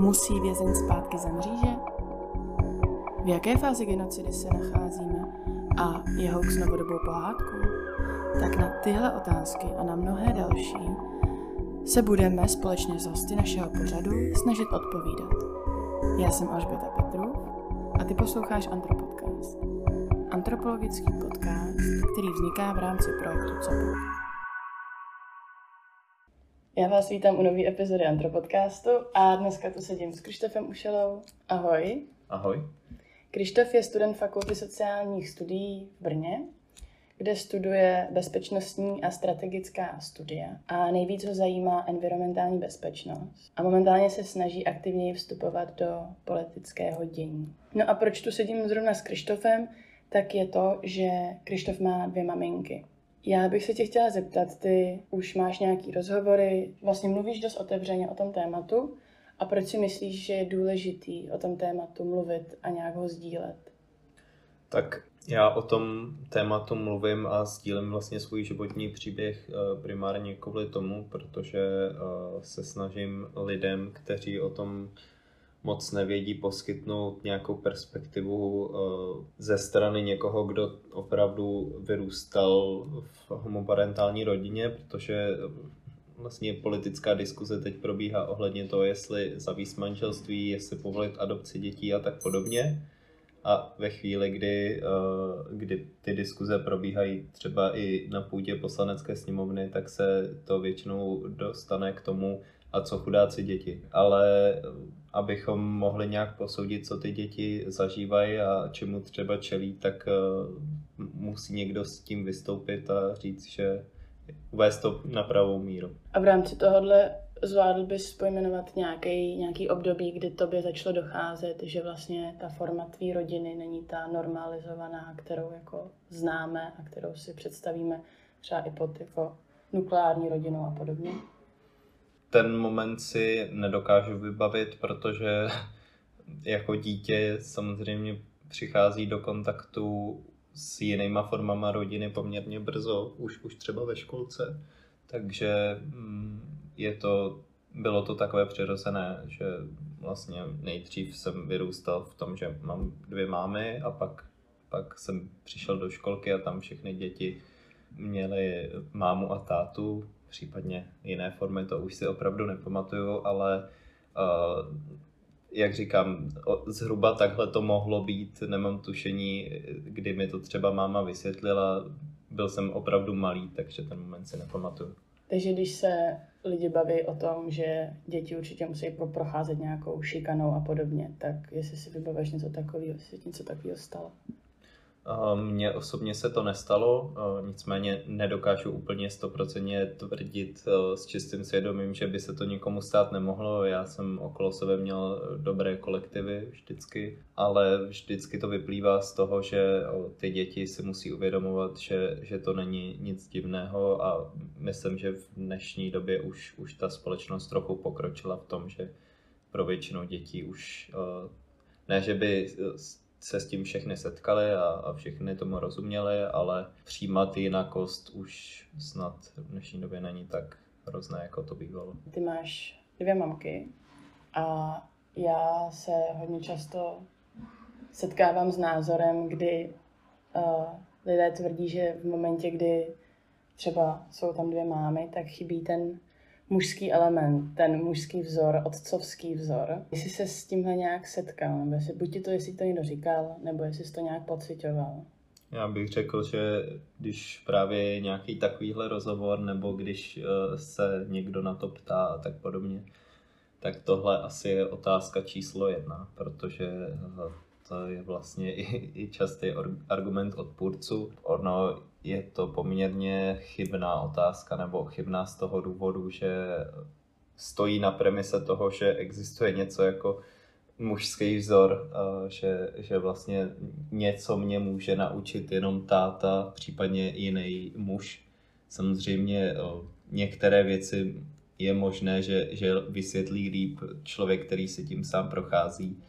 Musí vězeň zpátky za mříže? V jaké fázi genocidy se nacházíme a je hoax novodobou pohádkou? Tak na tyhle otázky a na mnohé další se budeme společně s hosty našeho pořadu snažit odpovídat. Já jsem Alžběta Petru a ty posloucháš Antropodcast. Antropologický podcast, který vzniká v rámci projektu COPOD. Vás vítám u nové epizody Antropodcastu a dneska tu sedím s Krištofem Ušelou. Ahoj. Ahoj. Krištof je student Fakulty sociálních studií v Brně, kde studuje bezpečnostní a strategická studia a nejvíc ho zajímá environmentální bezpečnost a momentálně se snaží aktivněji vstupovat do politického dění. No a proč tu sedím zrovna s Krištofem, tak je to, že Krištof má dvě maminky. Já bych se tě chtěla zeptat, ty už máš nějaký rozhovory, vlastně mluvíš dost otevřeně o tom tématu a proč si myslíš, že je důležitý o tom tématu mluvit a nějak ho sdílet? Tak já o tom tématu mluvím a sdílím vlastně svůj životní příběh eh, primárně kvůli tomu, protože eh, se snažím lidem, kteří o tom moc nevědí poskytnout nějakou perspektivu eh, ze strany někoho, kdo opravdu vyrůstal v homoparentální rodině, protože vlastně politická diskuze teď probíhá ohledně toho, jestli zavíst manželství, jestli povolit adopci dětí a tak podobně. A ve chvíli, kdy, eh, kdy ty diskuze probíhají třeba i na půdě poslanecké sněmovny, tak se to většinou dostane k tomu, a co chudáci děti. Ale eh, abychom mohli nějak posoudit, co ty děti zažívají a čemu třeba čelí, tak eh, musí někdo s tím vystoupit a říct, že uvést to na pravou míru. A v rámci tohohle zvládl bys pojmenovat nějaký, nějaký období, kdy tobě začalo docházet, že vlastně ta forma tvý rodiny není ta normalizovaná, kterou jako známe a kterou si představíme třeba i pod jako nukleární rodinou a podobně? Ten moment si nedokážu vybavit, protože jako dítě samozřejmě přichází do kontaktu s jinýma formama rodiny poměrně brzo, už, už třeba ve školce. Takže mm, je to, bylo to takové přirozené, že vlastně nejdřív jsem vyrůstal v tom, že mám dvě mámy a pak, pak jsem přišel do školky a tam všechny děti měly mámu a tátu, případně jiné formy, to už si opravdu nepamatuju, ale uh, jak říkám, zhruba takhle to mohlo být, nemám tušení, kdy mi to třeba máma vysvětlila, byl jsem opravdu malý, takže ten moment si nepamatuju. Takže když se lidi baví o tom, že děti určitě musí procházet nějakou šikanou a podobně, tak jestli si vybavíš něco takového, jestli něco takového stalo? Mně osobně se to nestalo, nicméně nedokážu úplně stoprocentně tvrdit s čistým svědomím, že by se to nikomu stát nemohlo. Já jsem okolo sebe měl dobré kolektivy vždycky, ale vždycky to vyplývá z toho, že ty děti si musí uvědomovat, že, že to není nic divného a myslím, že v dnešní době už, už ta společnost trochu pokročila v tom, že pro většinu dětí už ne, že by se s tím všechny setkali a, a všechny tomu rozuměli, ale přijímat jinakost už snad v dnešní době není tak hrozné, jako to bývalo. Ty máš dvě mamky a já se hodně často setkávám s názorem, kdy uh, lidé tvrdí, že v momentě, kdy třeba jsou tam dvě mámy, tak chybí ten mužský element, ten mužský vzor, otcovský vzor. Jestli se s tímhle nějak setkal, nebo jestli, buď ti to, jestli to někdo říkal, nebo jestli jsi to nějak pocitoval. Já bych řekl, že když právě nějaký takovýhle rozhovor, nebo když eh, se někdo na to ptá a tak podobně, tak tohle asi je otázka číslo jedna, protože eh, to je vlastně i, i častý argument odpůrců. Ono je to poměrně chybná otázka, nebo chybná z toho důvodu, že stojí na premise toho, že existuje něco jako mužský vzor, že, že vlastně něco mě může naučit jenom táta, případně jiný muž. Samozřejmě některé věci je možné, že, že vysvětlí líp člověk, který si tím sám prochází,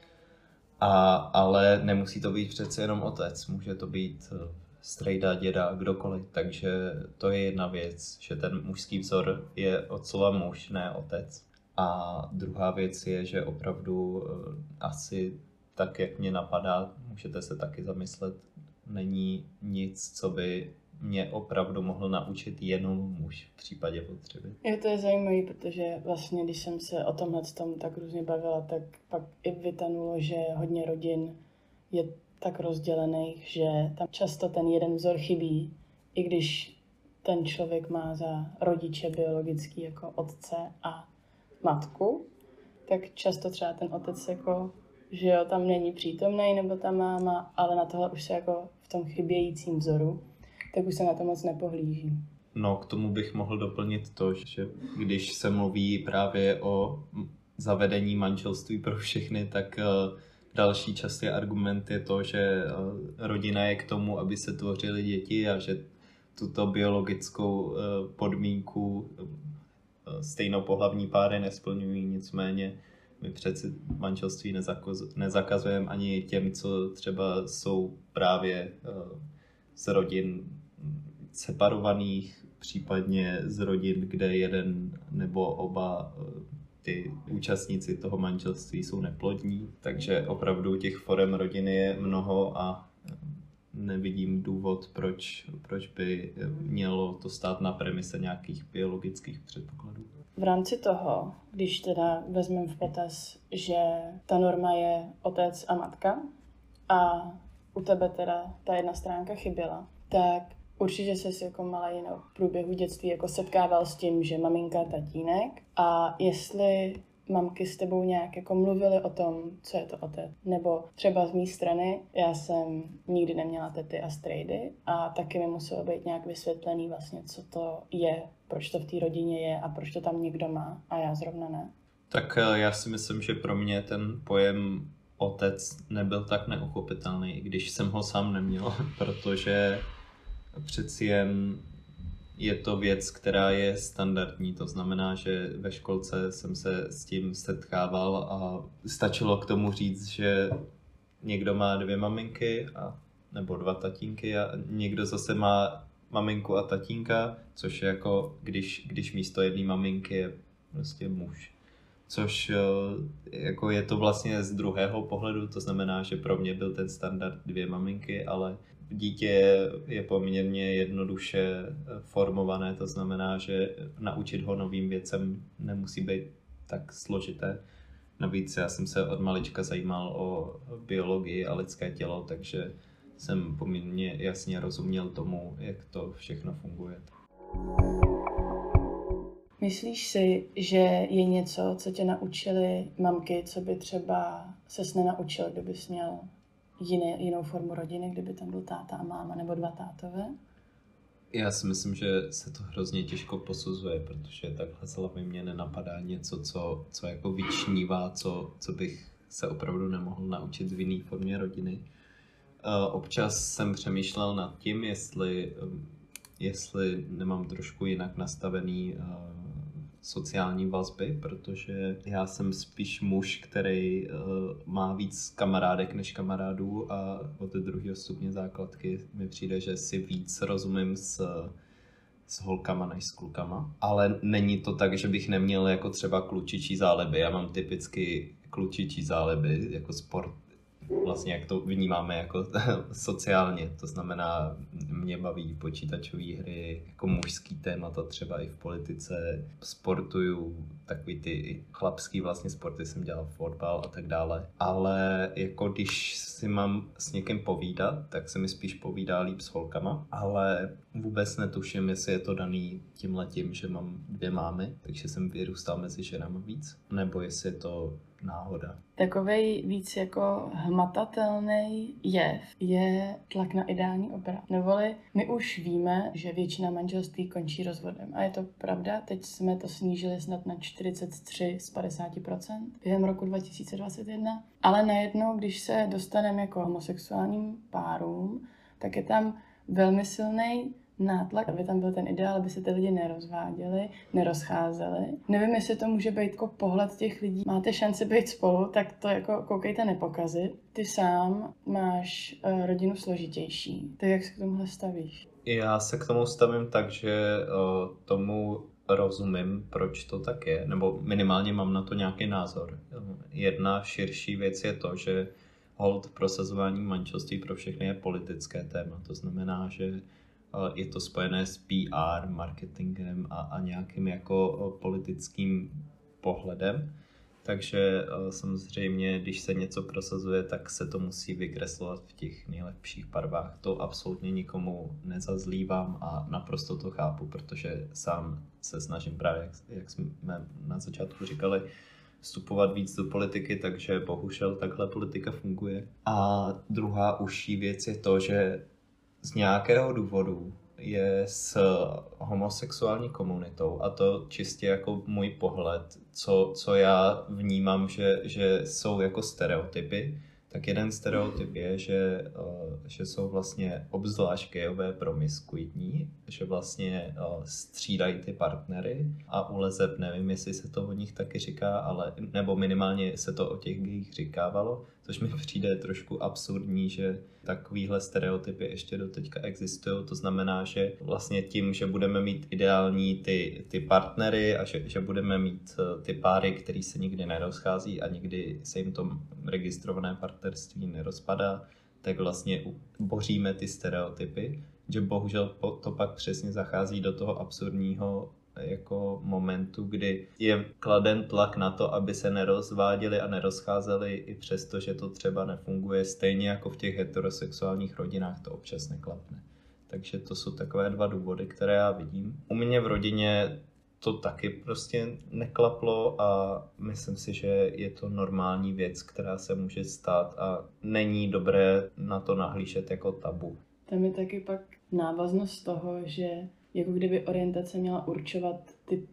a, ale nemusí to být přece jenom otec, může to být eh, strejda, děda, kdokoliv. Takže to je jedna věc, že ten mužský vzor je od slova muž, ne otec. A druhá věc je, že opravdu asi tak, jak mě napadá, můžete se taky zamyslet, není nic, co by mě opravdu mohl naučit jenom muž v případě potřeby. Je to je zajímavé, protože vlastně, když jsem se o tomhle tom tak různě bavila, tak pak i vytanulo, že hodně rodin je tak rozdělených, že tam často ten jeden vzor chybí, i když ten člověk má za rodiče biologický jako otce a matku, tak často třeba ten otec jako, že jo, tam není přítomný, nebo ta máma, ale na tohle už se jako v tom chybějícím vzoru tak už se na to moc nepohlíží. No, k tomu bych mohl doplnit to, že když se mluví právě o zavedení manželství pro všechny, tak eh, další častý argument je to, že eh, rodina je k tomu, aby se tvořily děti a že tuto biologickou eh, podmínku stejnopohlavní páry nesplňují, nicméně my přeci manželství nezakazujeme ani těm, co třeba jsou právě z rodin separovaných, případně z rodin, kde jeden nebo oba eh, ty účastníci toho manželství jsou neplodní. Takže opravdu těch forem rodiny je mnoho a eh, nevidím důvod, proč, proč by mělo to stát na premise nějakých biologických předpokladů. V rámci toho, když teda vezmeme v potaz, že ta norma je otec a matka a u tebe teda ta jedna stránka chyběla, tak určitě se jako malý na průběhu dětství jako setkával s tím, že maminka, tatínek a jestli mamky s tebou nějak jako mluvily o tom, co je to otec. Nebo třeba z mé strany, já jsem nikdy neměla tety a strejdy a taky mi muselo být nějak vysvětlený vlastně, co to je, proč to v té rodině je a proč to tam někdo má a já zrovna ne. Tak eh, já si myslím, že pro mě ten pojem otec nebyl tak neuchopitelný, i když jsem ho sám neměl, protože přeci jen je to věc, která je standardní, to znamená, že ve školce jsem se s tím setkával a stačilo k tomu říct, že někdo má dvě maminky a, nebo dva tatínky a někdo zase má maminku a tatínka, což je jako, když, když místo jedné maminky je prostě muž. Což eh, jako je to vlastně z druhého pohledu, to znamená, že pro mě byl ten standard dvě maminky, ale dítě je poměrně jednoduše formované, to znamená, že naučit ho novým věcem nemusí být tak složité. Navíc já jsem se od malička zajímal o biologii a lidské tělo, takže jsem poměrně jasně rozuměl tomu, jak to všechno funguje. Myslíš si, že je něco, co tě naučili mamky, co by třeba ses nenaučil, kdybys měl jiné, jinou formu rodiny, kdyby tam byl táta a máma nebo dva tátové? Já si myslím, že se to hrozně těžko posuzuje, protože takhle hlavy mě nenapadá něco, co, co jako vyčnívá, co, co bych se opravdu nemohl naučit v jiné formě rodiny. Uh, občas jsem přemýšlel nad tím, jestli, um, jestli nemám trošku jinak nastavený uh, sociální vazby, protože já jsem spíš muž, který uh, má víc kamarádek než kamarádů a od druhého stupně základky mi přijde, že si víc rozumím s, s holkama než s klukama. Ale není to tak, že bych neměl jako třeba klučičí záleby. Já mám typicky klučičí záleby, jako sport, vlastně jak to vnímáme jako sociálně. To znamená, mě baví počítačové hry, jako mužský témata třeba i v politice. Sportuju takový ty chlapský vlastně sporty, jsem dělal fotbal a tak dále. Ale jako když si mám s někým povídat, tak se mi spíš povídá líp s holkama, ale vůbec netuším, jestli je to daný tím letím, že mám dvě mámy, takže jsem vyrůstal mezi ženami víc, nebo jestli je to náhoda. Takový víc jako hmatatelný jev je tlak na ideální obrat. Neboli my už víme, že většina manželství končí rozvodem. A je to pravda, teď jsme to snížili snad na 43 z 50% během roku 2021. Ale najednou, když se dostaneme jako homosexuálním párům, tak je tam velmi silný nátlak, aby tam byl ten ideál, aby se ty lidi nerozváděli, nerozcházeli. Nevím, jestli to může být jako pohled těch lidí. Máte šanci být spolu, tak to jako koukejte nepokazit. Ty sám máš uh, rodinu složitější. Tak jak se k tomuhle stavíš? Já se k tomu stavím tak, že uh, tomu rozumím, proč to tak je, nebo minimálně mám na to nějaký názor. Jedna širší věc je to, že hold prosazování manželství pro všechny je politické téma. To znamená, že eh, je to spojené s PR, marketingem a, a nějakým jako politickým pohledem. Takže samozřejmě, když se něco prosazuje, tak se to musí vykreslovat v těch nejlepších barvách. To absolutně nikomu nezazlívám a naprosto to chápu, protože sám se snažím právě, jak, jak jsme na začátku říkali, vstupovat víc do politiky, takže bohužel takhle politika funguje. A druhá užší věc je to, že z nějakého důvodu je s homosexuální komunitou a to čistě jako můj pohled, co, co já vnímám, že, že jsou jako stereotypy, tak jeden stereotyp je, že, uh, že jsou vlastně obzvlášť gejové promiskuitní, že vlastně uh, střídají ty partnery a u lezeb nevím, jestli se to o nich taky říká, ale nebo minimálně se to o těch gejích říkávalo, což mi přijde trošku absurdní, že takovýhle stereotypy ještě do teďka existují. To znamená, že vlastně tím, že budeme mít ideální ty, ty partnery a že, že budeme mít eh, ty páry, který se nikdy nerozchází a nikdy se jim to registrované partnerství nerozpadá, tak vlastně boříme ty stereotypy, že bohužel to pak přesně zachází do toho absurdního jako momentu, kdy je kladen tlak na to, aby se nerozváděli a nerozcházeli i přesto, že to třeba nefunguje, stejně jako v těch heterosexuálních rodinách to občas neklapne. Takže to jsou takové dva důvody, které já vidím. U mě v rodině to taky prostě neklaplo a myslím si, že je to normální věc, která se může stát a není dobré na to nahlížet jako tabu. Tam je taky pak návaznost toho, že jako kdyby orientace měla určovat typ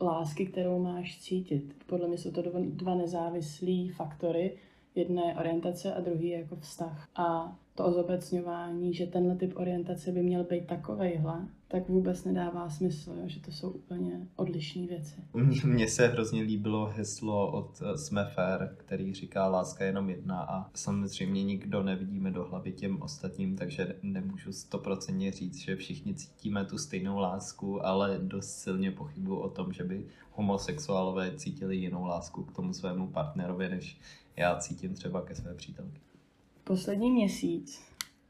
lásky, kterou máš cítit. Podle mě jsou to dva nezávislý faktory. Jedna je orientace a druhý je jako vztah. A to ozobecňování, že tenhle typ orientace by měl být takovejhle, tak vůbec nedává smysl, že to jsou úplně odlišné věci. Mně se hrozně líbilo heslo od eh, Smefer, který říká láska jenom jedna a samozřejmě nikdo nevidíme do hlavy těm ostatním, takže nemůžu stoprocentně říct, že všichni cítíme tu stejnou lásku, ale dost silně pochybuju o tom, že by homosexuálové cítili jinou lásku k tomu svému partnerovi, než já cítím třeba ke své přítelky. Poslední měsíc,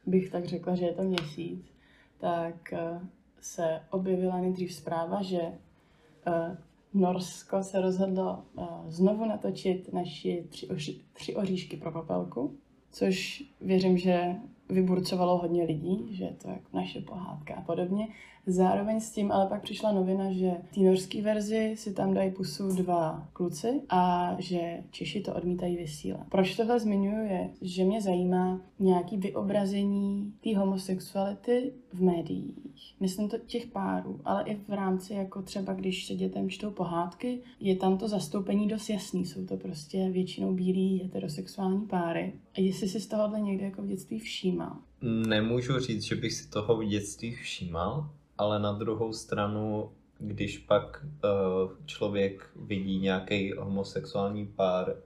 bych tak řekla, že je to měsíc, tak eh, se objevila nejdřív zpráva, že uh, Norsko se rozhodlo uh, znovu natočit naši tři, oři, tři oříšky pro popelku, což věřím, že vyburcovalo hodně lidí, že je to jako naše pohádka a podobně. Zároveň s tím ale pak přišla novina, že v té norské verzi si tam dají pusu dva kluci a že Češi to odmítají vysílat. Proč tohle zmiňuji je, že mě zajímá nějaký vyobrazení té homosexuality v médiích. Myslím to těch párů, ale i v rámci jako třeba, když se dětem čtou pohádky, je tam to zastoupení dost jasný. Jsou to prostě většinou bílí heterosexuální páry. A jestli si z tohohle někde jako v dětství všímal? Nemůžu říct, že bych si toho v dětství všímal, ale na druhou stranu, když pak uh, člověk vidí nějaký homosexuální pár,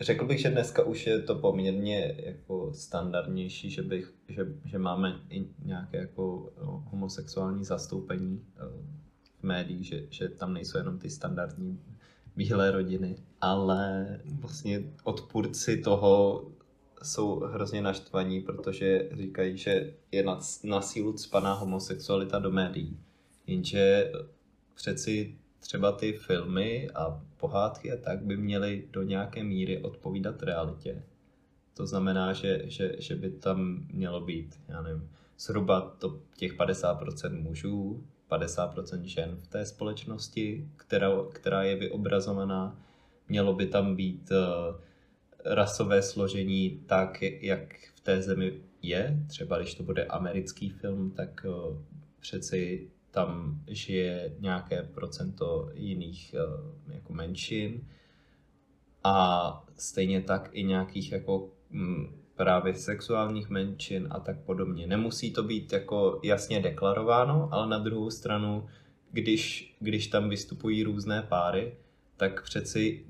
řekl bych, že dneska už je to poměrně jako standardnější, že, bych, že, že máme i nějaké jako homosexuální zastoupení uh, v médiích, že, že tam nejsou jenom ty standardní bílé rodiny, ale vlastně odpůrci toho jsou hrozně naštvaní, protože říkají, že je na, na sílu cpaná homosexualita do médií. Jenže přeci třeba ty filmy a pohádky a tak by měly do nějaké míry odpovídat realitě. To znamená, že, že, že by tam mělo být, já nevím, zhruba to těch 50% mužů, 50% žen v té společnosti, která, která je vyobrazovaná. Mělo by tam být uh, rasové složení tak, jak v té zemi je. Třeba když to bude americký film, tak eh, přeci tam žije nějaké procento jiných eh, jako menšin a stejně tak i nějakých jako mm, právě sexuálních menšin a tak podobně. Nemusí to být jako jasně deklarováno, ale na druhou stranu, když, když tam vystupují různé páry, tak přeci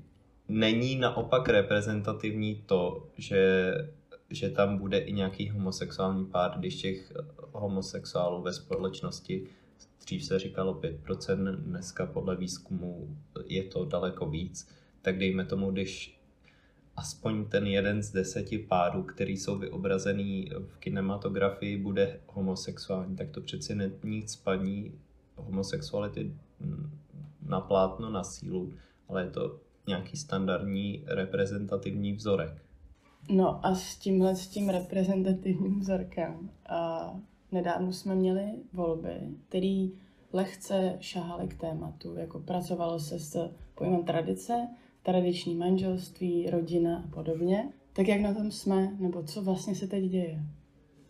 není naopak reprezentativní to, že, že tam bude i nějaký homosexuální pár, když těch homosexuálů ve společnosti dřív se říkalo 5%, dneska podle výzkumu je to daleko víc, tak dejme tomu, když aspoň ten jeden z deseti párů, který jsou vyobrazený v kinematografii, bude homosexuální, tak to přeci není spadní homosexuality na plátno, na sílu, ale je to nějaký standardní reprezentativní vzorek. No a s tímhle, s tím reprezentativním vzorkem a nedávno jsme měli volby, který lehce šahaly k tématu, jako pracovalo se s pojmem tradice, tradiční manželství, rodina a podobně. Tak jak na tom jsme, nebo co vlastně se teď děje?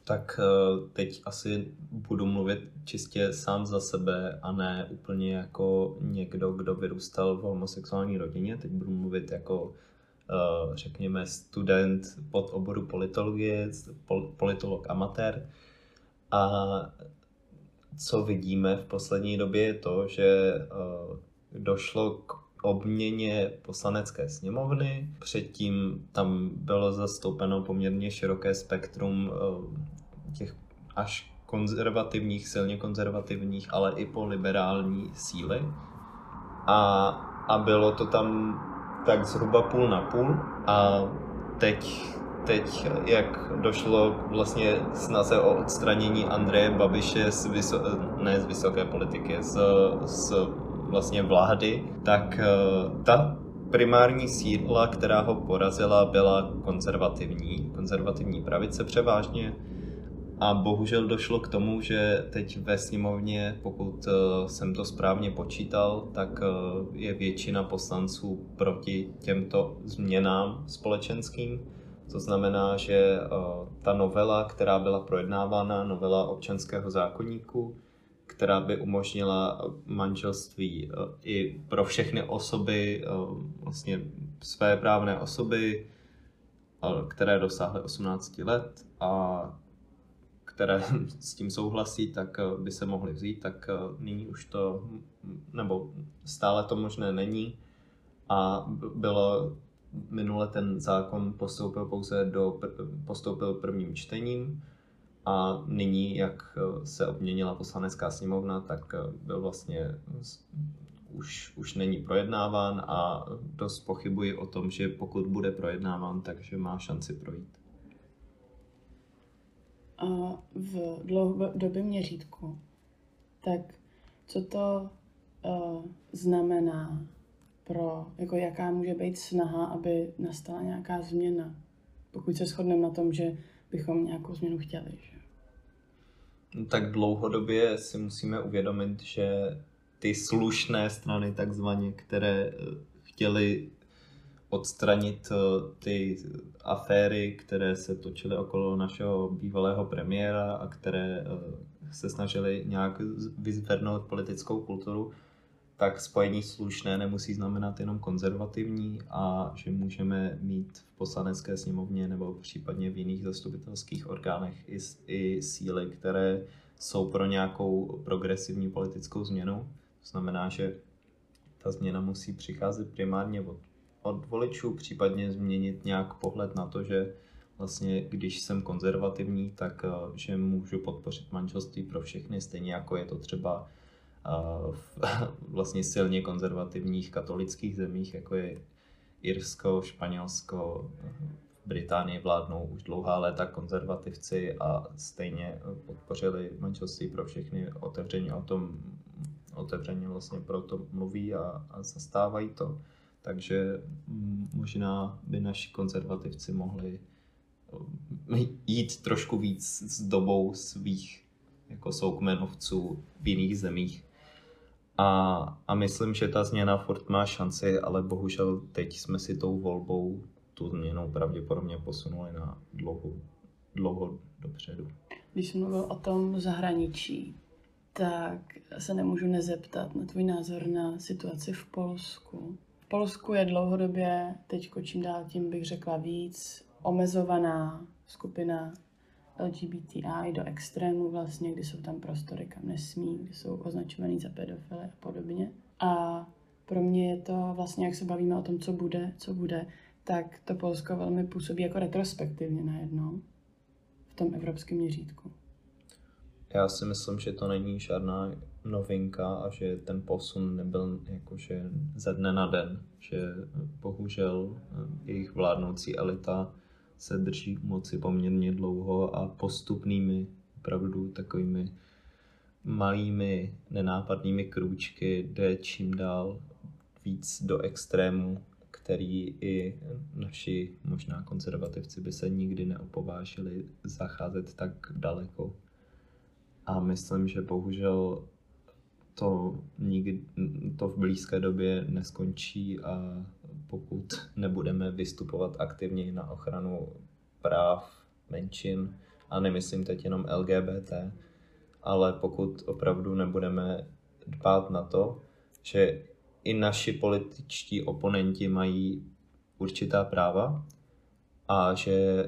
Tak eh, teď asi budu mluvit čistě sám za sebe a ne úplně jako někdo, kdo vyrůstal v homosexuální rodině. Teď budu mluvit jako eh, řekněme student pod oboru politologie, politolog amatér. A co vidíme v poslední době je to, že eh, došlo k obměně poslanecké sněmovny. Předtím tam bylo zastoupeno poměrně široké spektrum těch až konzervativních, silně konzervativních, ale i po liberální síly. A, a bylo to tam tak zhruba půl na půl. A teď, teď jak došlo vlastně snaze o odstranění Andreje Babiše z, vyso- ne z vysoké politiky, z, z vlastně vlády, tak eh, ta primární sídla, která ho porazila, byla konzervativní, konzervativní pravice převážně. A bohužel došlo k tomu, že teď ve sněmovně, pokud eh, jsem to správně počítal, tak eh, je většina poslanců proti těmto změnám společenským. To znamená, že ta novela, která byla projednávána, novela občanského zákonníku, která by umožnila manželství eh, i pro všechny osoby, eh, vlastně své právné osoby, eh, které dosáhly 18 let a které s tím souhlasí, tak by se mohly vzít, tak nyní už to, nebo stále to možné není. A bylo minule ten zákon postoupil pouze do, postoupil prvním čtením, a nyní, jak eh, se obměnila poslanecká sněmovna, tak eh, byl vlastně už, už není projednáván a dost pochybuji o tom, že pokud bude projednáván, takže má šanci projít. A v dlouhodobém měřítku, tak co to uh, znamená pro, jako jaká může být snaha, aby nastala nějaká změna, pokud se shodneme na tom, že bychom nějakou změnu chtěli. Že? tak dlouhodobě si musíme uvědomit, že ty slušné strany takzvaně, které eh, chtěly odstranit eh, ty aféry, které se točily okolo našeho bývalého premiéra a které eh, se snažili nějak vyzvednout politickou kulturu, tak spojení slušné nemusí znamenat jenom konzervativní a že můžeme mít v poslanecké sněmovně nebo případně v jiných zastupitelských orgánech i, i síly, které jsou pro nějakou progresivní politickou změnu. To znamená, že ta změna musí přicházet primárně od, od voličů, případně změnit nějak pohled na to, že vlastně, když jsem konzervativní, tak eh, že můžu podpořit manželství pro všechny, stejně jako je to třeba v vlastně silně konzervativních katolických zemích, jako je Irsko, Španělsko, Británii vládnou už dlouhá léta konzervativci a stejně podpořili manželství pro všechny, otevřeně o tom, otevřeně vlastně pro to mluví a, a zastávají to. Takže možná by naši konzervativci mohli jít trošku víc s dobou svých jako soukmenovců v jiných zemích a, a myslím, že ta změna furt má šanci, ale bohužel teď jsme si tou volbou tu změnu pravděpodobně posunuli na dlouho, dlouho dopředu. Když jsem mluvil o tom zahraničí, tak se nemůžu nezeptat na tvůj názor na situaci v Polsku. Polsku je dlouhodobě, teď čím dál tím bych řekla víc, omezovaná skupina LGBTI do extrému vlastně, kdy jsou tam prostory, kam nesmí, kdy jsou označovaný za pedofily a podobně. A pro mě je to vlastně, jak se bavíme o tom, co bude, co bude, tak to Polsko velmi působí jako retrospektivně najednou v tom evropském měřítku. Já si myslím, že to není žádná novinka a že ten posun nebyl jakože ze dne na den, že bohužel jejich vládnoucí elita se drží moci poměrně dlouho a postupnými, opravdu takovými malými nenápadnými krůčky jde čím dál víc do extrému, který i naši možná konzervativci by se nikdy neopovážili zacházet tak daleko. A myslím, že bohužel to, nikdy, to v blízké době neskončí a pokud nebudeme vystupovat aktivně na ochranu práv menšin, a nemyslím teď jenom LGBT, ale pokud opravdu nebudeme dbát na to, že i naši političtí oponenti mají určitá práva a že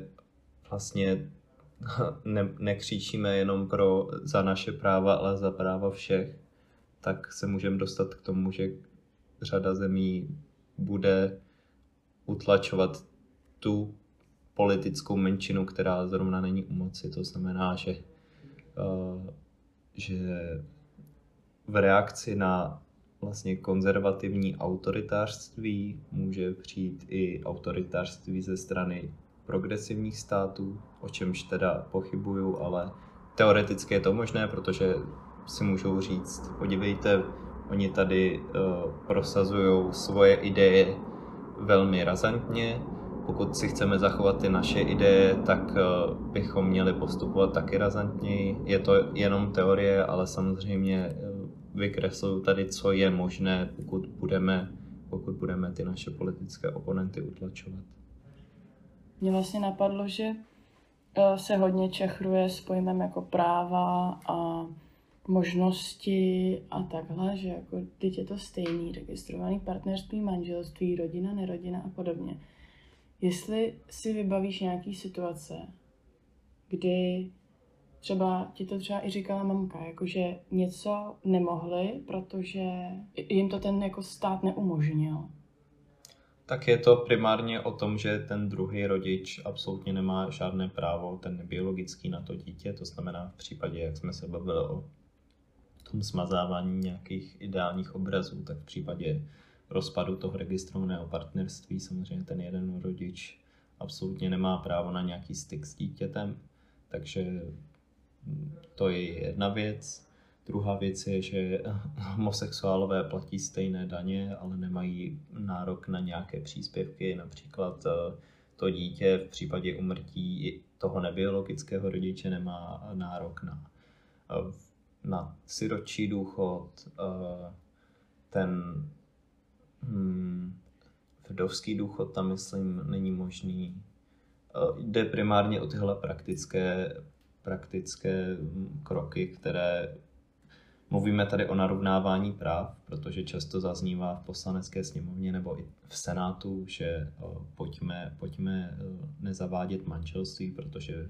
vlastně ne, nekřičíme jenom pro, za naše práva, ale za práva všech, tak se můžeme dostat k tomu, že řada zemí bude utlačovat tu politickou menšinu, která zrovna není u moci. To znamená, že, uh, že v reakci na vlastně konzervativní autoritářství může přijít i autoritářství ze strany progresivních států, o čemž teda pochybuju, ale teoreticky je to možné, protože si můžou říct, podívejte, oni tady uh, prosazují svoje ideje velmi razantně, pokud si chceme zachovat ty naše ideje, tak uh, bychom měli postupovat taky razantněji. Je to jenom teorie, ale samozřejmě uh, vykresluju tady, co je možné, pokud budeme, pokud budeme ty naše politické oponenty utlačovat. Mně vlastně napadlo, že se hodně čechruje s pojmem jako práva a možnosti a takhle, že jako teď je to stejný, registrovaný partnerství, manželství, rodina, nerodina a podobně. Jestli si vybavíš nějaký situace, kdy třeba ti to třeba i říkala mamka, jakože něco nemohli, protože jim to ten jako stát neumožnil. Tak je to primárně o tom, že ten druhý rodič absolutně nemá žádné právo, ten biologický na to dítě, to znamená v případě, jak jsme se bavili o tom smazávání nějakých ideálních obrazů, tak v případě rozpadu toho registrovaného partnerství samozřejmě ten jeden rodič absolutně nemá právo na nějaký styk s dítětem, takže to je jedna věc. Druhá věc je, že homosexuálové platí stejné daně, ale nemají nárok na nějaké příspěvky, například eh, to dítě v případě umrtí toho nebiologického rodiče nemá nárok na eh, na siročí důchod, eh, ten hmm, vdovský důchod tam, myslím, není možný. Eh, jde primárně o tyhle praktické, praktické kroky, které Mluvíme tady o narovnávání práv, protože často zaznívá v poslanecké sněmovně nebo i v Senátu, že eh, pojďme, pojďme nezavádět manželství, protože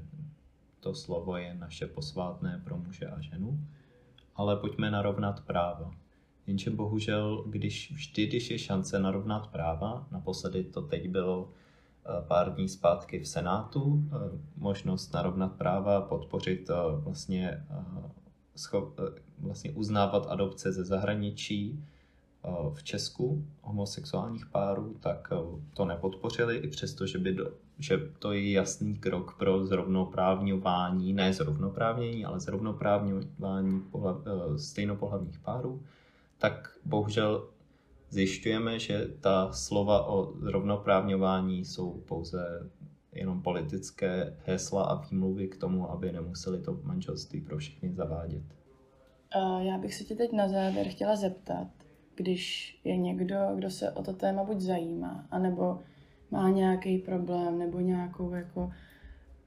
to slovo je naše posvátné pro muže a ženu ale pojďme narovnat práva. Jenže bohužel, když vždy, když je šance narovnat práva, naposledy to teď bylo eh, pár dní zpátky v Senátu, eh, možnost narovnat práva, podpořit eh, vlastně, vlastně uznávat adopce ze zahraničí v Česku homosexuálních párů, tak to nepodpořili, i přesto, že by do, že to je jasný krok pro zrovnoprávňování, ne zrovnoprávnění, ale zrovnoprávňování pohlav, eh, stejnopohlavních párů, tak bohužel zjišťujeme, že ta slova o zrovnoprávňování jsou pouze jenom politické hesla a výmluvy k tomu, aby nemuseli to manželství pro všechny zavádět. Já bych se tě teď na závěr chtěla zeptat, když je někdo, kdo se o to téma buď zajímá, anebo má nějaký problém nebo nějakou jako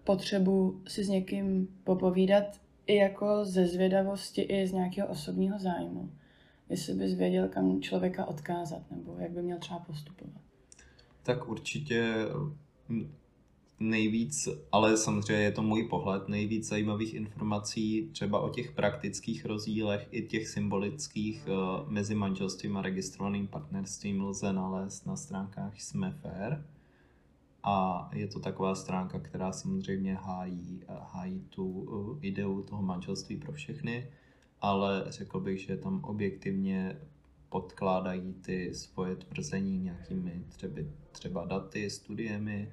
potřebu si s někým popovídat i jako ze zvědavosti, i z nějakého osobního zájmu. Jestli bys věděl, kam člověka odkázat, nebo jak by měl třeba postupovat. Tak určitě nejvíc, ale samozřejmě je to můj pohled, nejvíc zajímavých informací třeba o těch praktických rozdílech i těch symbolických uh, mezi manželstvím a registrovaným partnerstvím lze nalézt na stránkách Jsme fair. A je to taková stránka, která samozřejmě hájí, hájí tu uh, ideu toho manželství pro všechny. ale řekl bych, že tam objektivně podkládají ty svoje tvrzení nějakými třeba, třeba daty, studiemi,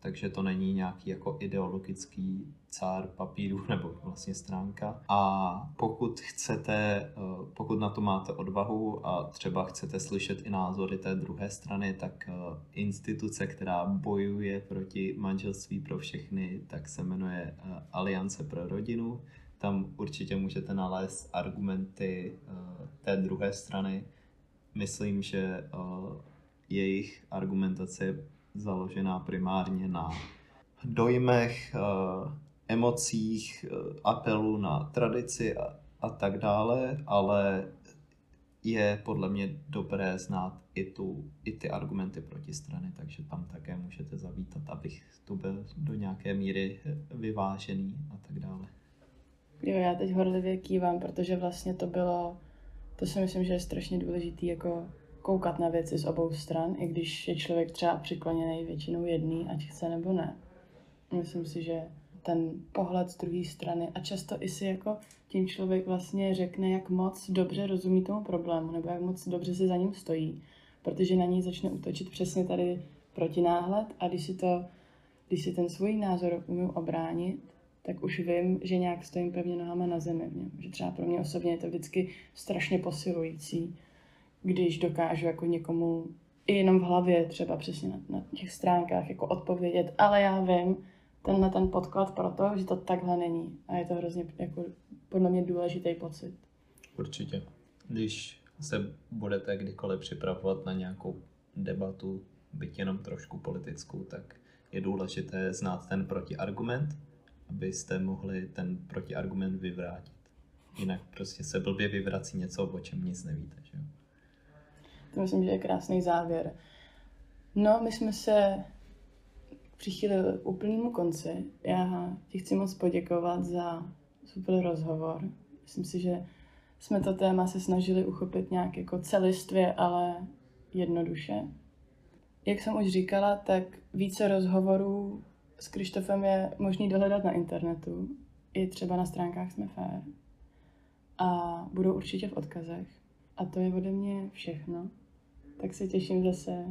takže to není nějaký jako ideologický cár papíru nebo vlastně stránka. A pokud chcete, eh, pokud na to máte odvahu a třeba chcete slyšet i názory té druhé strany, tak eh, instituce, která bojuje proti manželství pro všechny, tak se jmenuje eh, Aliance pro rodinu. Tam určitě můžete nalézt argumenty té druhé strany. Myslím, že jejich argumentace je založená primárně na dojmech, eh, emocích, eh, apelu na tradici a, a tak dále, ale je podle mě dobré znát i, tu, i ty argumenty proti strany, takže tam také můžete zavítat, abych tu byl do nějaké míry vyvážený a tak dále. Jo, já teď horlivě kývám, protože vlastně to bylo, to si myslím, že je strašně důležitý jako koukat na věci z obou stran, i když je člověk třeba přikloněný většinou jedný, ať chce nebo ne. Myslím si, že ten pohled z druhé strany a často i si jako tím člověk vlastně řekne, jak moc dobře rozumí tomu problému, nebo jak moc dobře si za ním stojí, protože na něj začne útočit přesně tady protináhled a když si to, když si ten svůj názor umím obránit, tak už vím, že nějak stojím pevně nohama na zemi. Že třeba pro mě osobně je to vždycky strašně posilující, když dokážu jako někomu i jenom v hlavě třeba přesně na, na těch stránkách jako odpovědět, ale já vím tenhle ten podklad pro to, že to takhle není. A je to hrozně jako podle mě důležitý pocit. Určitě. Když se budete kdykoliv připravovat na nějakou debatu, byť jenom trošku politickou, tak je důležité znát ten protiargument, abyste mohli ten protiargument vyvrátit. Jinak prostě se blbě vyvrací něco, o čem nic nevíte. Že jo? To myslím, že je krásný závěr. No, my jsme se přichýlili k úplnému konci. Já ti chci moc poděkovat za super rozhovor. Myslím si, že jsme to téma se snažili uchopit nějak jako celistvě, ale jednoduše. Jak jsem už říkala, tak více rozhovorů s Krištofem je možný dohledat na internetu, i třeba na stránkách Jsme fair. A budou určitě v odkazech. A to je ode mě všechno. Tak se těším zase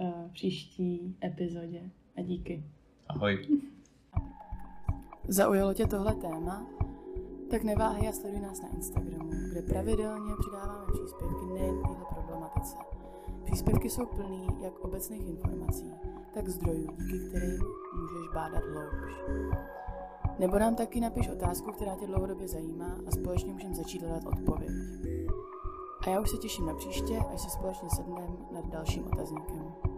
uh, příští epizodě a díky. Ahoj. Zaujalo tě tohle téma? Tak neváhej a sleduj nás na Instagramu, kde pravidelně přidáváme příspěvky nejen k téhle problematice. Příspěvky jsou plný jak obecných informací, tak zdrojů, díky kterým můžeš bádat hloubš. Nebo nám taky napiš otázku, která tě dlouhodobě zajímá a společně můžeme začít hledat odpověď. A já už se těším na příště, až se společně sedneme nad dalším otazníkem.